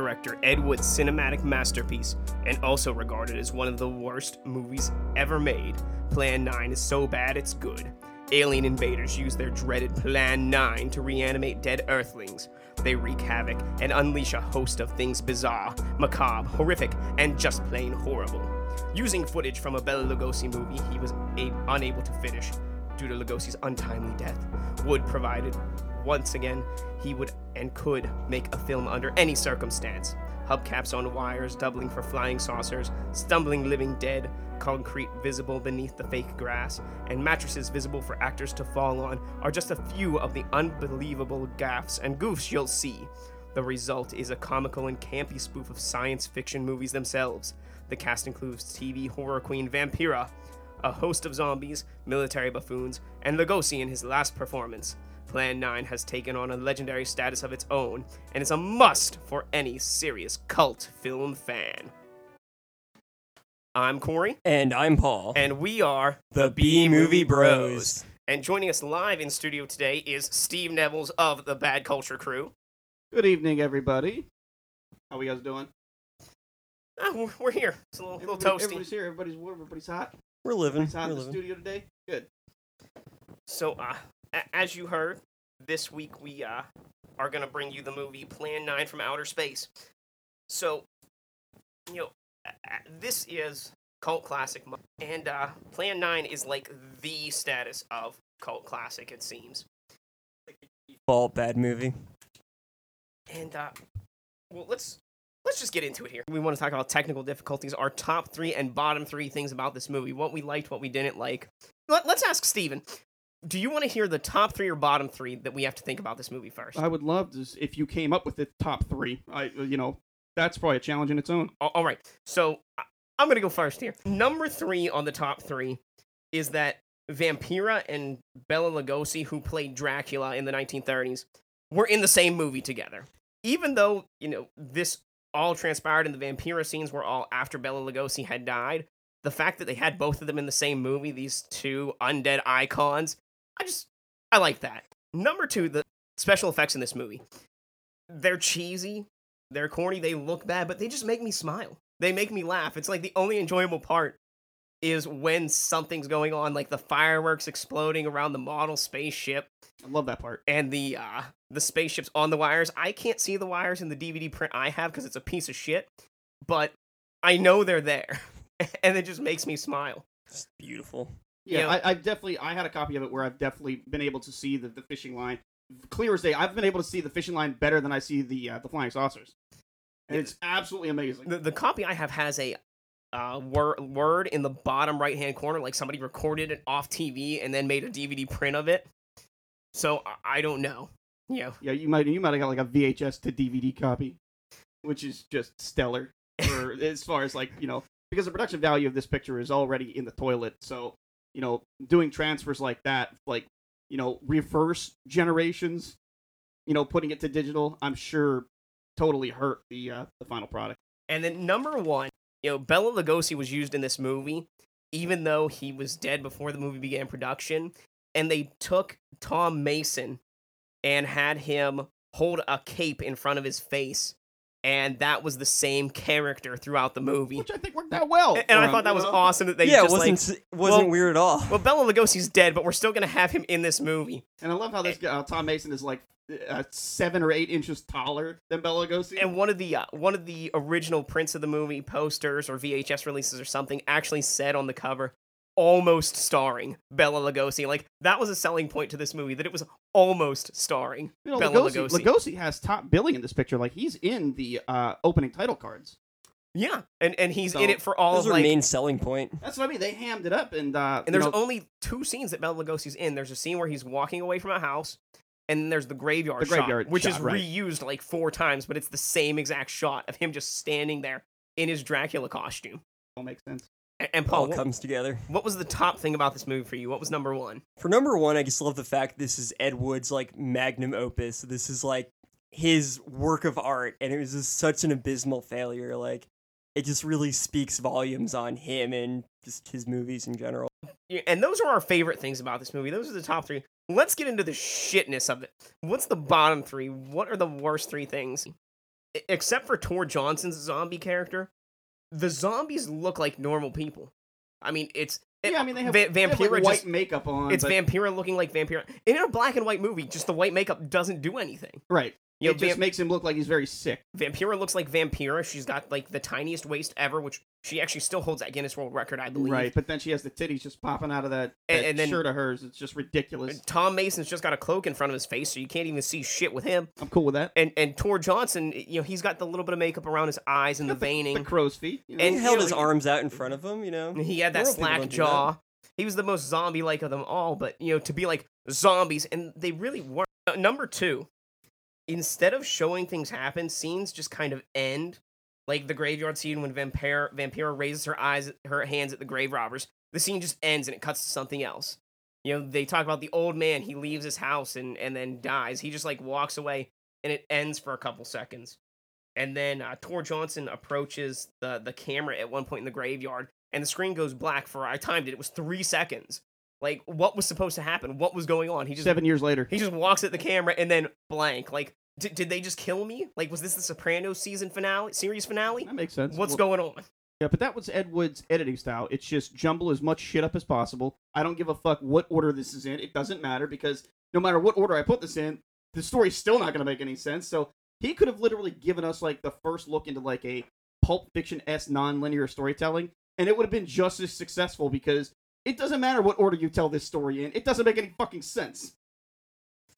director Ed Wood's cinematic masterpiece, and also regarded as one of the worst movies ever made, Plan 9 is so bad it's good. Alien invaders use their dreaded Plan 9 to reanimate dead Earthlings. They wreak havoc and unleash a host of things bizarre, macabre, horrific, and just plain horrible. Using footage from a Bela Lugosi movie he was a- unable to finish due to Lugosi's untimely death, Wood provided once again he would and could make a film under any circumstance. Hubcaps on wires doubling for flying saucers, stumbling living dead, concrete visible beneath the fake grass, and mattresses visible for actors to fall on are just a few of the unbelievable gaffes and goofs you'll see. The result is a comical and campy spoof of science fiction movies themselves. The cast includes TV horror queen Vampira, a host of zombies, military buffoons, and Lugosi in his last performance. Plan 9 has taken on a legendary status of its own and is a must for any serious cult film fan. I'm Corey, And I'm Paul. and we are the B Movie Bros. And joining us live in studio today is Steve Nevels of the Bad Culture Crew. Good evening, everybody. How we guys doing? Ah, we're- we're here. It's a little, little toasty. Everybody's here. Everybody's warm. Everybody's hot. We're living. Everybody's hot We're in the studio today. Good. So, uh, a- as you heard, this week we uh, are going to bring you the movie Plan 9 from Outer Space. So, you know, this is cult classic, and uh, Plan 9 is like the status of cult classic, it seems. Fault bad movie. And, uh, well, let's. Let's just get into it here. We want to talk about technical difficulties, our top three and bottom three things about this movie, what we liked, what we didn't like. Let, let's ask Steven. Do you want to hear the top three or bottom three that we have to think about this movie first? I would love to if you came up with the top three. I, uh, you know, that's probably a challenge in its own. Al- all right. So I'm going to go first here. Number three on the top three is that Vampira and Bela Lugosi, who played Dracula in the 1930s, were in the same movie together. Even though, you know, this all transpired and the Vampira scenes were all after Bela Lugosi had died, the fact that they had both of them in the same movie, these two undead icons, I just, I like that. Number two, the special effects in this movie. They're cheesy, they're corny, they look bad, but they just make me smile. They make me laugh. It's like the only enjoyable part is when something's going on, like the fireworks exploding around the model spaceship I love that part. and the uh the spaceships on the wires. I can't see the wires in the DVD print I have because it's a piece of shit, but I know they're there, and it just makes me smile. It's beautiful. Yeah, Yeah. I, I've definitely. I had a copy of it where I've definitely been able to see the, the fishing line clear as day. I've been able to see the fishing line better than I see the uh, the flying saucers, and it's absolutely amazing. The the copy I have has a uh, word word in the bottom right hand corner, like somebody recorded it off TV and then made a DVD print of it. So I, I don't know. Yeah, Yeah, you might you might have got like a VHS to DVD copy, which is just stellar for as far as like you know because the production value of this picture is already in the toilet. So you know doing transfers like that, like you know reverse generations, you know putting it to digital, I'm sure totally hurt the uh, the final product. And then number one, you know, Bela Lugosi was used in this movie, even though he was dead before the movie began production. And they took Tom Mason and had him hold a cape in front of his face. And that was the same character throughout the movie. which I think worked out well. And, and I thought that was awesome that they yeah, it just wasn't like, wasn't well- weird at all. well, Bela Lugosi's dead, but we're still gonna have him in this movie. And I love how this guy, uh, Tom Mason is like uh, seven or eight inches taller than Bela Lugosi. And one of the uh, one of the original prints of the movie posters or VHS releases or something actually said on the cover, almost starring Bela Lugosi. Like that was a selling point to this movie that it was almost starring you know, Bela Lugosi, Lugosi. Lugosi has top billing in this picture. Like he's in the uh, opening title cards. Yeah, and and he's So, in it for all Those of are like. main selling point. That's what I mean. They hammed it up, and uh, and there's know, only two scenes that Bela Lugosi's in. There's a scene where he's walking away from a house, and there's the graveyard, The graveyard shot, which shot, is right. reused like four times, but it's the same exact shot of him just standing there in his Dracula costume. all makes sense. And Paul, what, comes together. what was the top thing about this movie for you? What was number one? For number one, I just love the fact this is Ed Wood's like magnum opus. This is like his work of art, and it was just such an abysmal failure. Like it just really speaks volumes on him and just his movies in general. Yeah, and those are our favorite things about this movie. Those are the top three. Let's get into the shitness of it. What's the bottom three? What are the worst three things? except for Tor Johnson's zombie character, the zombies look like normal people. I mean, it's it- Yeah, I mean they have, Va- they have, like, white just- makeup on. it's but, Vampira looking like Vampira in a black and white movie. Just the white makeup doesn't do anything. right. You know, just Vamp- makes him look like he's very sick. Vampira looks like Vampira. She's got like the tiniest waist ever, which she actually still holds that Guinness World Record, I believe. Right, but then she has the titties just popping out of that, And- that and then- shirt of hers. It's just ridiculous. Tom Mason's just got a cloak in front of his face, so you can't even see shit with him. I'm cool with that. And and Tor Johnson, you know, he's got the little bit of makeup around his eyes and the Got veining. the crow's feet. You know? And- he held you know, his he- arms out in front of him, you know. He had that Normal slack don't jaw. He was the most zombie like of them all, but you know, to be like zombies, and they really weren't. Uh, Number two, instead of showing things happen, scenes just kind of end. Like the graveyard scene when Vampire Vampira raises her eyes, her hands at the grave robbers. The scene just ends and it cuts to something else. You know, they talk about the old man. He leaves his house and and then dies. He just like walks away, and it ends for a couple seconds. And then uh, Tor Johnson approaches the the camera at one point in the graveyard, and the screen goes black for I timed it. It was three seconds. Like what was supposed to happen? What was going on? He just Seven years later. he just walks at the camera and then blank. Like did, did they just kill me? Like was this the Sopranos season finale, series finale? That makes sense. What's Well, going on? Yeah, but that was Ed Wood's editing style. It's just jumble as much shit up as possible. I don't give a fuck what order this is in. It doesn't matter because no matter what order I put this in, the story's still not going to make any sense. So he could have literally given us like the first look into like a pulp fiction s non-linear storytelling, and it would have been just as successful because it doesn't matter what order you tell this story in. It doesn't make any fucking sense.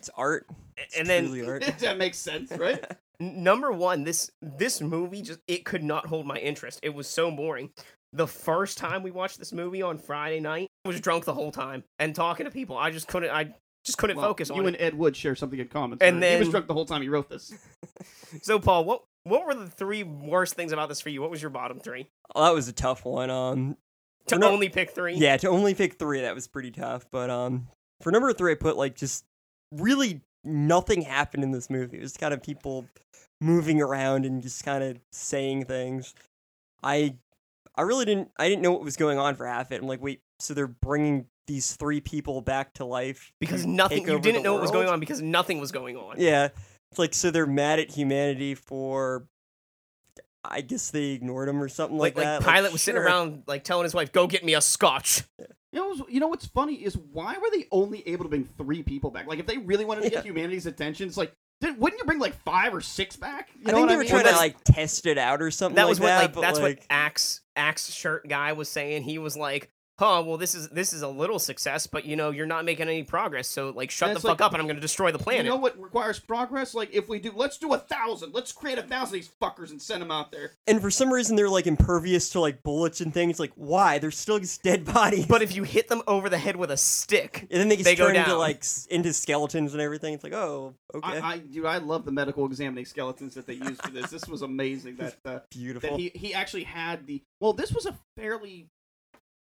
It's art. It's And then art. that makes sense, right? Number one, this this movie just it could not hold my interest. It was so boring. The first time we watched this movie on Friday night, I was drunk the whole time and talking to people. I just couldn't. I just couldn't Well, focus on you it. and Ed Wood share something in common. And sir. he was drunk the whole time he wrote this. So, Paul, what what were the three worst things about this for you? What was your bottom three? Well, that was a tough one. Um, To For no- only pick three. yeah, to only pick three, that was pretty tough. But um, for number three, I put like just really nothing happened in this movie. It was kind of people moving around and just kind of saying things. I, I really didn't. I didn't know what was going on for half it. I'm like, wait, so they're bringing these three people back to life because nothing. You didn't know what was going on because nothing was going on. Yeah, it's like so they're mad at humanity for. I guess they ignored him or something Like, like, like, that. Pilot was sitting around like telling his wife, "Go get me a scotch." You know, what's- you know what's funny is why were they only able to bring three people back? Like, if they really wanted to Yeah. get humanity's attention, it's like, did, wouldn't you bring like five or six back? You I know think what they I were mean? trying to like test it out or something. That like was what that, like that's like, what Axe Axe shirt guy was saying. He was like, "Huh, well this is this is a little success, but you know you're not making any progress. So like shut And the it's fuck like, up, and I'm going to destroy the planet." You know what requires progress? Like, if we do, let's do a thousand. Let's create a thousand of these fuckers and send them out there. And for some reason, they're like impervious to like bullets and things. Like, why? They're still just dead bodies. but if you hit them over the head with a stick, and then they get they go turned into like into skeletons and everything. It's like, oh, okay, I, I, dude, I love the medical examining skeletons that they used for this. This was amazing. That uh, beautiful. that he he actually had the. Well, this was a fairly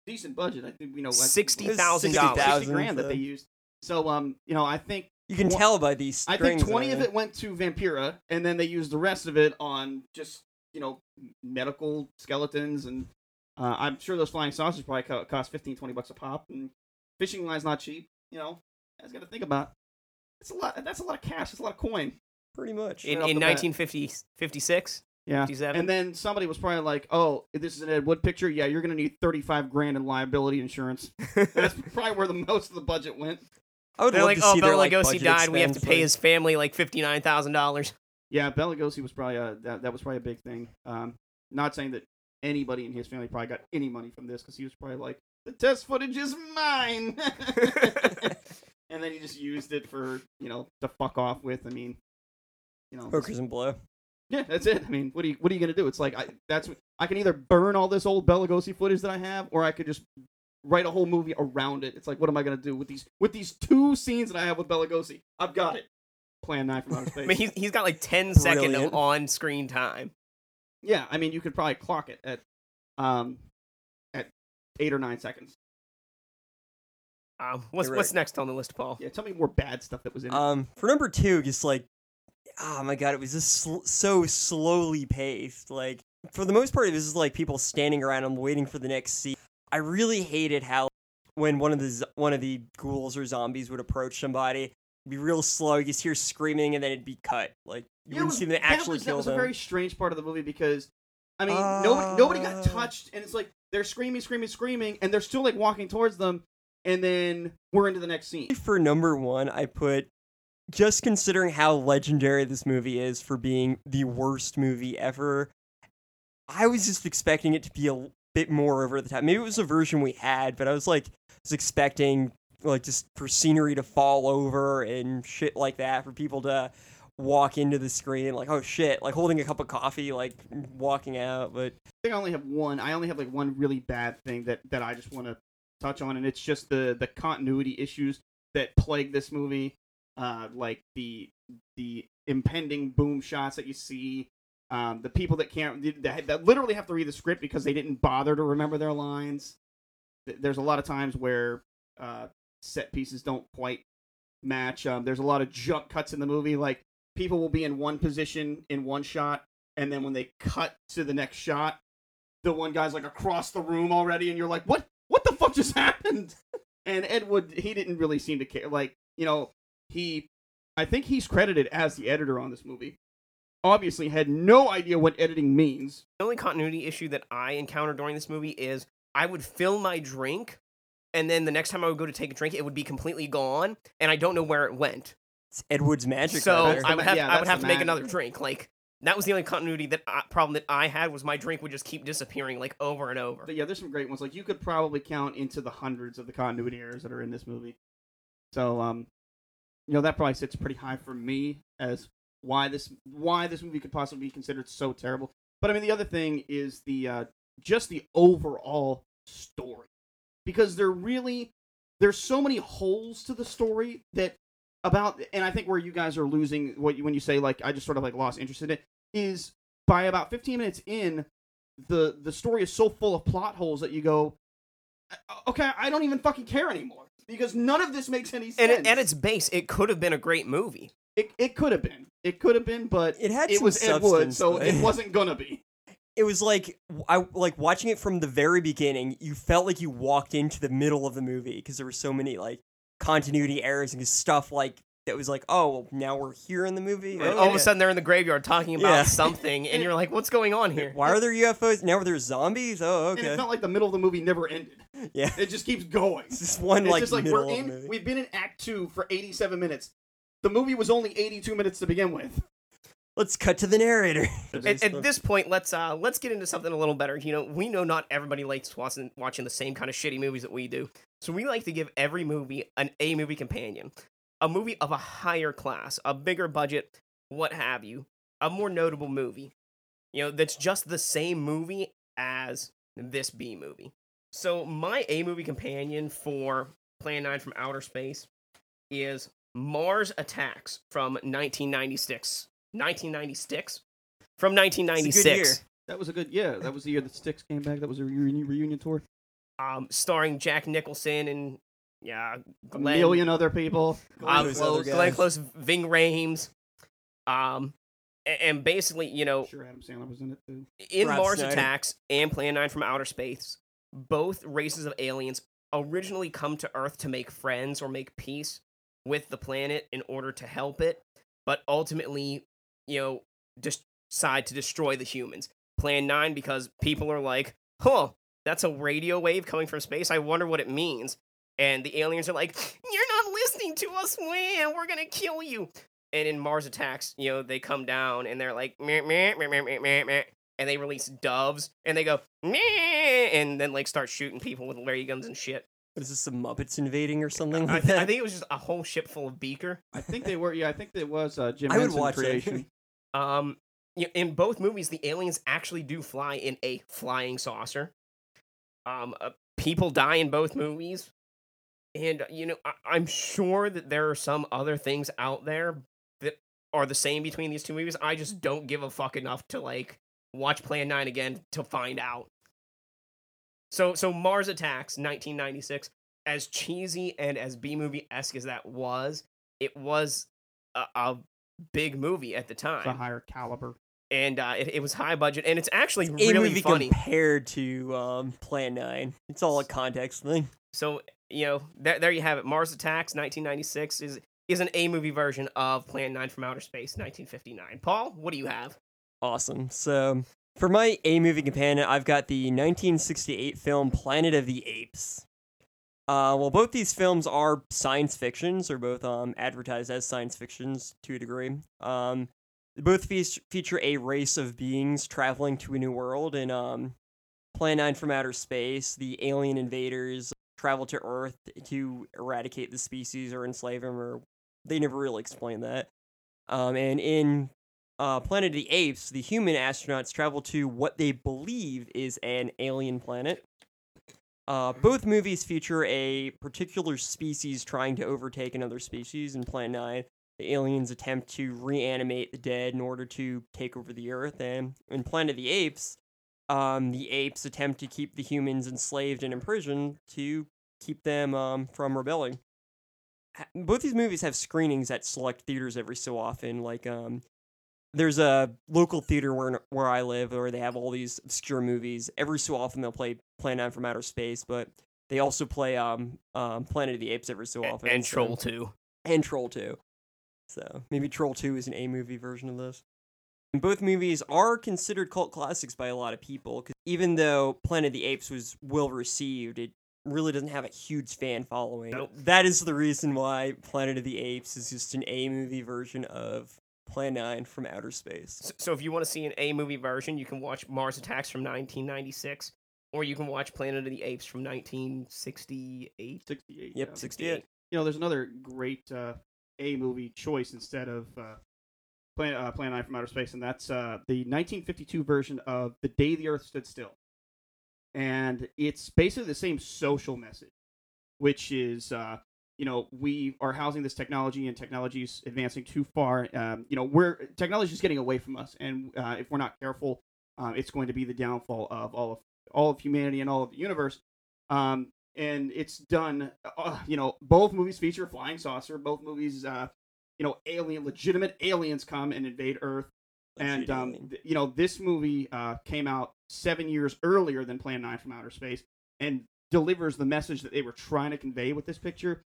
decent budget. I think you know, like sixty It's thousand sixty dollars. 60,000 grand that they used. So um, you know, I think you can Wha- tell by these. I think twenty of it went to Vampira, and then they used the rest of it on just you know medical skeletons, and uh, I'm sure those flying saucers probably co- cost 15, 20 bucks a pop, and fishing line's not cheap. You know, I got to think about. It's a lot. That's a lot of cash. That's a lot of coin. pretty much. In, off in the bat. 1950, 56, Yeah. 57. And then somebody was probably like, "Oh, this is an Ed Wood picture. Yeah, you're gonna need thirty-five grand in liability insurance." That's probably where the most of the budget went. I would They're love like, to "Oh, see their Bela like Lugosi budget died. We have to expense, pay like- his family like fifty nine thousand dollars." Yeah, Bela Lugosi was probably a that, that was probably a big thing. Um, not saying that anybody in his family probably got any money from this because he was probably like, the test footage is mine, and then he just used it for you know to fuck off with. I mean, you know, Hookers and blow. Yeah, that's it. I mean, what are you what are you gonna do? It's like I that's I can either burn all this old Bela Lugosi footage that I have, or I could just write a whole movie around it. It's like, what am I gonna do with these with these two scenes that I have with Bela Lugosi? I've got it. Plan nine from outer space. I mean, he's, he's got like 10 seconds Brilliant. of on screen time. Yeah, I mean, you could probably clock it at, um, at eight or nine seconds. Um, what's You're what's next on the list, Paul? Yeah, tell me more bad stuff that was in it. Um, for number two, just like, oh my god, it was just sl- so slowly paced. Like, for the most part, it was just like people standing around and waiting for the next scene. I really hated how when one of the z- one of the ghouls or zombies would approach somebody, be real slow. You just hear screaming, and then it'd be cut. Like you yeah, wouldn't was- see them actually was, kill That was them. a very strange part of the movie because, I mean, nobody nobody got Uh. touched, and it's like they're screaming, screaming, screaming, and they're still like walking towards them, and then we're into the next scene. For number one, I put just considering how legendary this movie is for being the worst movie ever. I was just expecting it to be a bit more over the top. Maybe it was a version we had, but I was like, was expecting like just for scenery to fall over and shit like that, for people to walk into the screen like, oh shit, like holding a cup of coffee, like walking out. But I think I only have one. I only have like one really bad thing that that I just want to touch on, and it's just the the continuity issues that plague this movie, uh, like the the impending boom shots that you see. Um, the people that can't that, that literally have to read the script because they didn't bother to remember their lines. There's a lot of times where uh, set pieces don't quite match. Um, there's a lot of jump cuts in the movie. Like people will be in one position in one shot, and then when they cut to the next shot, the one guy's like across the room already, and you're like, "What? What the fuck just happened?" And Ed Wood, he didn't really seem to care. Like, you know, he, I think he's credited as the editor on this movie. Obviously, had no idea what editing means. The only continuity issue that I encountered during this movie is I would fill my drink, and then the next time I would go to take a drink, it would be completely gone, and I don't know where it went. it's Ed Wood's magic. so right. I would have Yeah, I would have the to make another drink. Like that was the only continuity that I, problem that I had was my drink would just keep disappearing like over and over. But yeah, there's some great ones. Like you could probably count into the hundreds of the continuity errors that are in this movie. So, um, you know, that probably sits pretty high for me as why this why this movie could possibly be considered so terrible. But I mean, the other thing is the uh, just the overall story because there really there's so many holes to the story that about and I think where you guys are losing what you when you say like I just sort of like lost interest in it is by about 15 minutes in the the story is so full of plot holes that you go "Uh, okay I don't even fucking care anymore because none of this makes any sense. And at its base, it could have been a great movie. it it could have been it could have been but It had it was Ed Wood so but- it wasn't gonna be. it was like I like watching it from the very beginning. You felt like you walked into the middle of the movie because there were so many like continuity errors and stuff like that was like, oh, well, now we're here in the movie. And Oh, all of a sudden, they're in the graveyard talking about Yeah. something, and you're like, "What's going on here?" why are there UFOs now? There's zombies. Oh, okay. And it okay. felt like the middle of the movie never ended. Yeah, It just keeps going. it's just one It's like just like middle we're of in. the movie. We've been in Act Two for 87 minutes. The movie was only 82 minutes to begin with. Let's cut to the narrator. At, at this point, let's uh let's get into something a little better. You know, we know not everybody likes watching watching the same kind of shitty movies that we do, so we like to give every movie an A movie companion, a movie of a higher class, a bigger budget, what have you, a more notable movie. You know, that's just the same movie as this B movie. So my A movie companion for Plan 9 from Outer Space is Mars Attacks from 1996. 1996? From It's a good 1996. year. That was a good. Yeah, that was the year that Styx came back. That was a reunion, reunion tour. Um, starring Jack Nicholson and, yeah, A million other people. um, those other Glenn. Close, Ving Rhames. Um, a- and basically, you know, Sure, Adam Sandler was in it too. in Rob Mars Schneider. Attacks and Plan 9 from Outer Space, both races of aliens originally come to Earth to make friends or make peace with the planet in order to help it, but ultimately, you know, just decide to destroy the humans. Plan 9 because people are like, huh, that's a radio wave coming from space. I wonder what it means. And the aliens are like, you're not listening to us, man. We're going to kill you. And in Mars Attacks, you know, they come down and they're like, meh, meh, meh, meh, meh, meh, meh, and they release doves and they go, meh, and then like start shooting people with ray guns and shit. Is this? The Muppets invading or something? I, Like th- I think it was just a whole ship full of Beaker. I think they were. Yeah, I think it was uh, Jim I would watch that. creation. Um, y- in both movies, the aliens actually do fly in a flying saucer. Um, uh, people die in both movies, and uh, you know I- I'm sure that there are some other things out there that are the same between these two movies. I just don't give a fuck enough to like watch Plan Nine again to find out. So, so Mars Attacks, 1996, as cheesy and as B movie esque as that was, it was a, a big movie at the time. It's a higher caliber. and uh, it, it was high budget, and it's actually a really movie funny. compared to um, Plan Nine. It's all a context thing. So you know, there, there you have it. Mars Attacks, 1996 is is an A movie version of Plan 9 from Outer Space 1959. Paul, what do you have? Awesome. So for my A movie companion, I've got the 1968 film Planet of the Apes. Uh, well, both these films are science fictions, or both um, advertised as science fictions to a degree. Um, both fe- feature a race of beings traveling to a new world. In um, Plan 9 from Outer Space, the alien invaders travel to Earth to eradicate the species or enslave them, or they never really explain that. Um, and in uh, Planet of the Apes, the human astronauts travel to what they believe is an alien planet. Uh, both movies feature a particular species trying to overtake another species. In Planet 9, the aliens attempt to reanimate the dead in order to take over the Earth. And in Planet of the Apes, um, the apes attempt to keep the humans enslaved and imprisoned to keep them um, from rebelling. Both these movies have screenings at select theaters every so often. Like, um, there's a local theater where where I live where they have all these obscure movies. Every so often they'll play Planet Nine from Outer Space, but they also play um, um Planet of the Apes every so often. and so- Troll 2. and Troll 2. So maybe Troll 2 is an A movie version of this. And both movies are considered cult classics by a lot of people because even though Planet of the Apes was well received, it really doesn't have a huge fan following. Nope. That is the reason why Planet of the Apes is just an A movie version of Plan 9 from Outer Space. So, so if you want to see an A movie version, you can watch Mars Attacks from 1996, or you can watch Planet of the Apes from 1968. 68. Yep, yeah. 68. You know, there's another great uh, A movie choice instead of uh, Plan uh, Plan 9 from Outer Space, and that's uh, the 1952 version of The Day the Earth Stood Still. And it's basically the same social message, which is, uh, you know, we are housing this technology, and technology is advancing too far. Um, you know, we're technology is getting away from us, and uh, if we're not careful, uh, it's going to be the downfall of all of all of humanity and all of the universe. Um, and it's done. Uh, you know, both movies feature flying saucer. Both movies, uh, you know, alien, legitimate aliens come and invade Earth. And um, th- you know, this movie uh, came out seven years earlier than Plan Nine from Outer Space, and delivers the message that they were trying to convey with this picture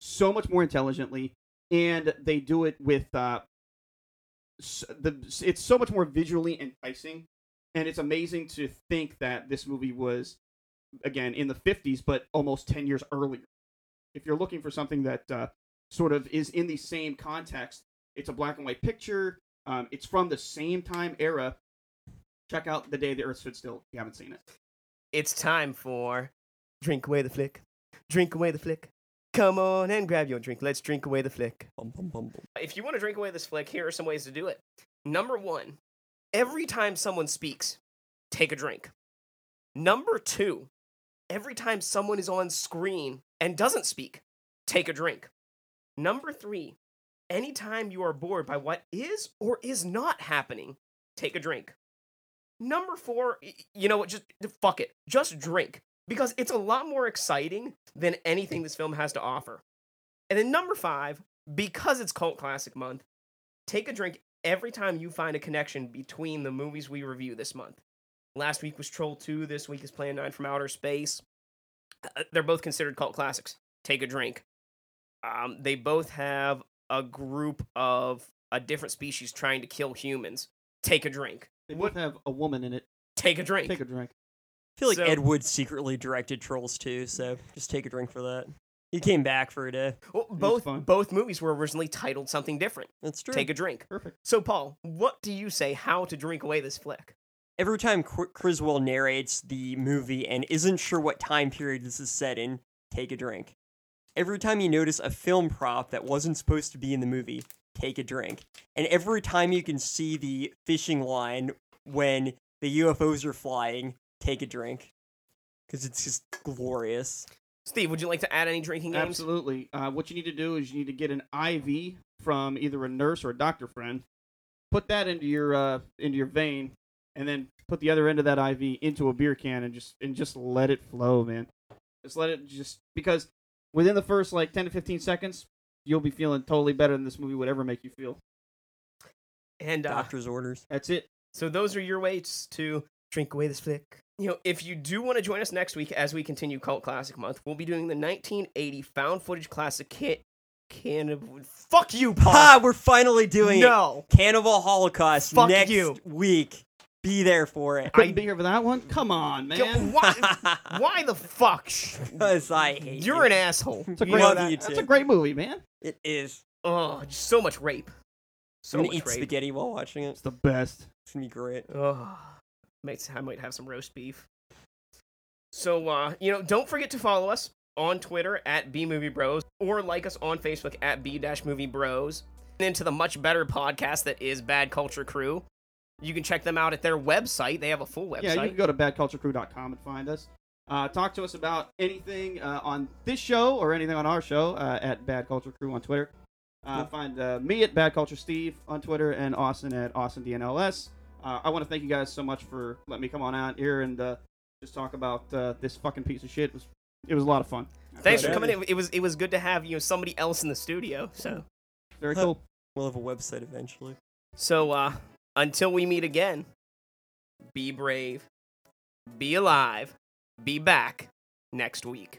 so much more intelligently, and they do it with uh, the. It's so much more visually enticing, and it's amazing to think that this movie was again in the 50s, but almost 10 years earlier. If you're looking for something that uh, sort of is in the same context, it's a black and white picture. Um, it's from the same time era. Check out The Day the Earth Stood Still if you haven't seen it. It's time for Drink Away the Flick. Drink Away the Flick. Come on and grab your drink. Let's drink away the flick. Bum, bum, bum, bum. If you want to drink away this flick, here are some ways to do it. Number one, every time someone speaks, take a drink. Number two, every time someone is on screen and doesn't speak, take a drink. Number three, anytime you are bored by what is or is not happening, take a drink. Number four, you know what? Just fuck it. Just drink. Because it's a lot more exciting than anything this film has to offer. And then number five, because it's Cult Classic Month, take a drink every time you find a connection between the movies we review this month. Last week was Troll 2, this week is Plan 9 from Outer Space. Uh, They're both considered cult classics. Take a drink. Um, they both have a group of a different species trying to kill humans. Take a drink. They What- both have a woman in it. Take a drink. Take a drink. I feel like So- Ed Wood secretly directed Trolls too, so just take a drink for that. He came back for a day. Well, both both movies were originally titled something different. That's true. Take a drink. Perfect. So, Paul, what do you say how to drink away this flick? Every time Qu- Criswell narrates the movie and isn't sure what time period this is set in, take a drink. Every time you notice a film prop that wasn't supposed to be in the movie, take a drink. And every time you can see the fishing line when the UFOs are flying, take a drink. Because it's just glorious. Steve, would you like to add any drinking games? Absolutely. Uh, what you need to do is you need to get an IV from either a nurse or a doctor friend, put that into your uh, into your vein, and then put the other end of that IV into a beer can and just and just let it flow, man. Just let it just because within the first like ten to fifteen seconds, you'll be feeling totally better than this movie would ever make you feel. And uh, Doctor's orders. That's it. so those are your ways to drink away this flick. You know, if you do want to join us next week as we continue Cult Classic Month, we'll be doing the 1980 found footage classic hit Cannibal. Fuck you, Paul. Ha! We're finally doing it. no. Cannibal Holocaust Fuck next you. week. Be there for it. Couldn't be here for that one. Come on, Yo, man. Why, why the fuck? Because I hate You're you. an asshole. It's a great, know love that? you that's too. a great movie, man. It is. Oh, just so much rape. So I'm much gonna eat rape. spaghetti while watching it. It's the best. It's gonna be great. Oh, makes I might have some roast beef. So, uh, you know, don't forget to follow us on Twitter at B Movie Bros or like us on Facebook at B Movie Bros. And into the much better podcast that is Bad Culture Crew. You can check them out at their website. They have a full website. Yeah, you can go to badculturecrew.com and find us. Uh, talk to us about anything uh, on this show or anything on our show uh, at Bad Culture Crew on Twitter. Uh, find uh, me at Bad Culture Steve on Twitter and Austin at Austin DNLS. Uh, I want to thank you guys so much for letting me come on out here and uh, just talk about uh, this fucking piece of shit. It was it was a lot of fun. Thanks for coming in. It was it was good to have you know somebody else in the studio. So Very cool. We'll have a website eventually. so uh, until we meet again, be brave, be alive, be back next week.